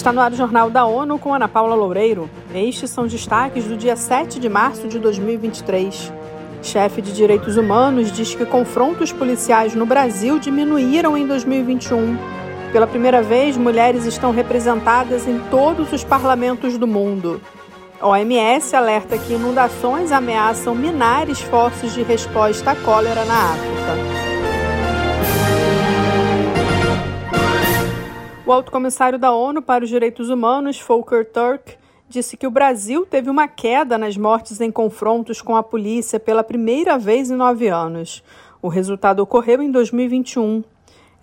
Está no ar o Jornal da ONU com Ana Paula Loureiro. Estes são destaques do dia 7 de março de 2023. Chefe de Direitos Humanos diz que confrontos policiais no Brasil diminuíram em 2021. Pela primeira vez, mulheres estão representadas em todos os parlamentos do mundo. OMS alerta que inundações ameaçam minar esforços de resposta à cólera na África. O alto comissário da ONU para os Direitos Humanos, Volker Turk, disse que o Brasil teve uma queda nas mortes em confrontos com a polícia pela primeira vez em nove anos. O resultado ocorreu em 2021.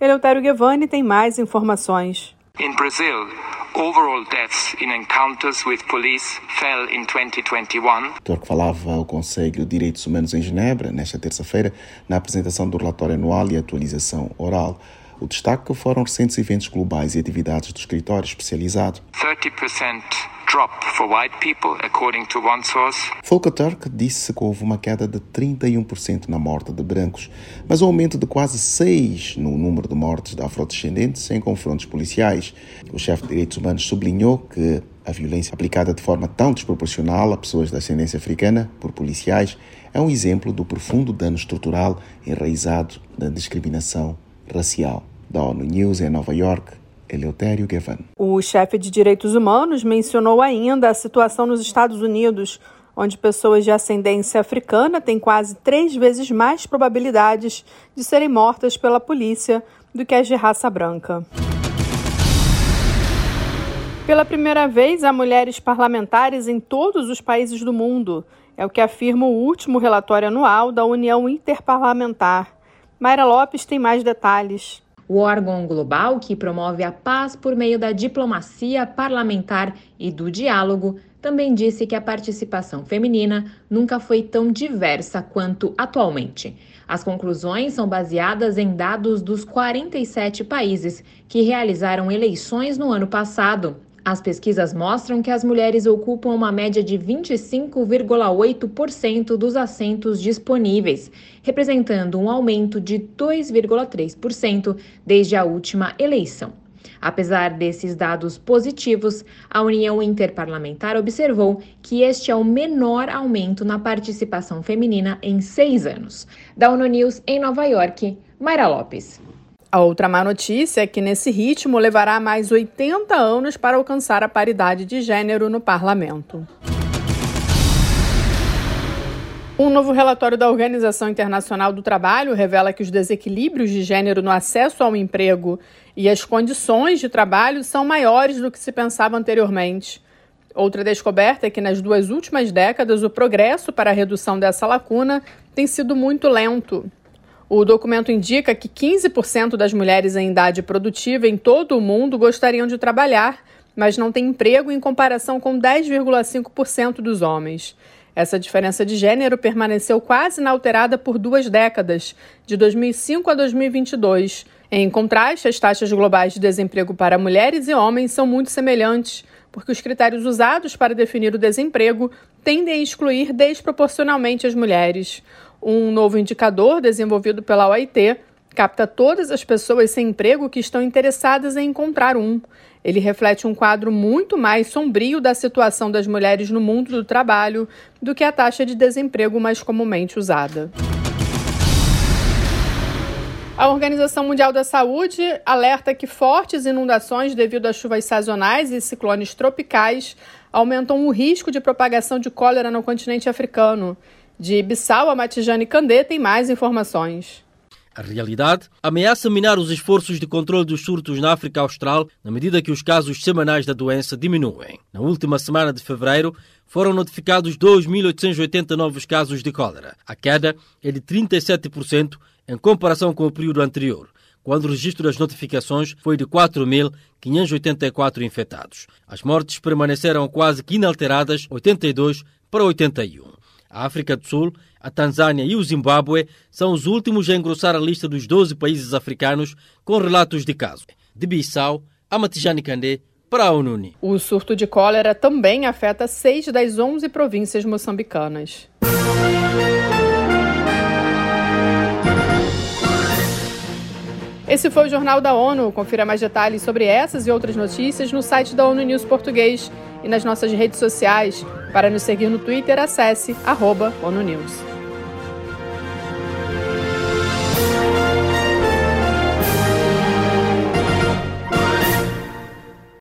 Eleutério Guevani tem mais informações. In Brazil, overall deaths in encounters with police fell in 2021. Turk falava ao Conselho de Direitos Humanos em Genebra nesta terça-feira na apresentação do relatório anual e atualização oral. O destaque foram recentes eventos globais e atividades do escritório especializado. 30% drop for white people, according to one source. Volker Turk disse que houve uma queda de 31% na morte de brancos, mas um aumento de quase 6 no número de mortes de afrodescendentes em confrontos policiais. O chefe de direitos humanos sublinhou que a violência aplicada de forma tão desproporcional a pessoas de ascendência africana por policiais é um exemplo do profundo dano estrutural enraizado na discriminação racial. Da ONU News em Nova York, Eleutério Gavan. O chefe de direitos humanos mencionou ainda a situação nos Estados Unidos, onde pessoas de ascendência africana têm quase três vezes mais probabilidades de serem mortas pela polícia do que as de raça branca. Pela primeira vez, há mulheres parlamentares em todos os países do mundo. É o que afirma o último relatório anual da União Interparlamentar. Mayra Lopes tem mais detalhes. O órgão global que promove a paz por meio da diplomacia parlamentar e do diálogo também disse que a participação feminina nunca foi tão diversa quanto atualmente. As conclusões são baseadas em dados dos 47 países que realizaram eleições no ano passado. As pesquisas mostram que as mulheres ocupam uma média de 25,8% dos assentos disponíveis, representando um aumento de 2,3% desde a última eleição. Apesar desses dados positivos, a União Interparlamentar observou que este é o menor aumento na participação feminina em seis anos. Da ONU News em Nova York, Mayra Lopes. A outra má notícia é que nesse ritmo levará mais 80 anos para alcançar a paridade de gênero no parlamento. Um novo relatório da Organização Internacional do Trabalho revela que os desequilíbrios de gênero no acesso ao emprego e as condições de trabalho são maiores do que se pensava anteriormente. Outra descoberta é que nas duas últimas décadas o progresso para a redução dessa lacuna tem sido muito lento. O documento indica que 15% das mulheres em idade produtiva em todo o mundo gostariam de trabalhar, mas não têm emprego em comparação com 10,5% dos homens. Essa diferença de gênero permaneceu quase inalterada por duas décadas, de 2005 a 2022. Em contraste, as taxas globais de desemprego para mulheres e homens são muito semelhantes, porque os critérios usados para definir o desemprego tendem a excluir desproporcionalmente as mulheres. Um novo indicador desenvolvido pela OIT capta todas as pessoas sem emprego que estão interessadas em encontrar um. Ele reflete um quadro muito mais sombrio da situação das mulheres no mundo do trabalho do que a taxa de desemprego mais comumente usada. A Organização Mundial da Saúde alerta que fortes inundações devido a chuvas sazonais e ciclones tropicais aumentam o risco de propagação de cólera no continente africano. De Bissau a Matijane Candê tem mais informações. A realidade ameaça minar os esforços de controle dos surtos na África Austral na medida que os casos semanais da doença diminuem. Na última semana de fevereiro, foram notificados 2.880 novos casos de cólera. A queda é de 37% em comparação com o período anterior, quando o registro das notificações foi de 4.584 infectados. As mortes permaneceram quase que inalteradas, 82 para 81. A África do Sul, a Tanzânia e o Zimbábue são os últimos a engrossar a lista dos 12 países africanos com relatos de casos. De Bissau a Matijani Kandé, para a ONU. O surto de cólera também afeta seis das 11 províncias moçambicanas. Esse foi o Jornal da ONU. Confira mais detalhes sobre essas e outras notícias no site da ONU News Português e nas nossas redes sociais. Para nos seguir no Twitter, acesse arroba ONU News.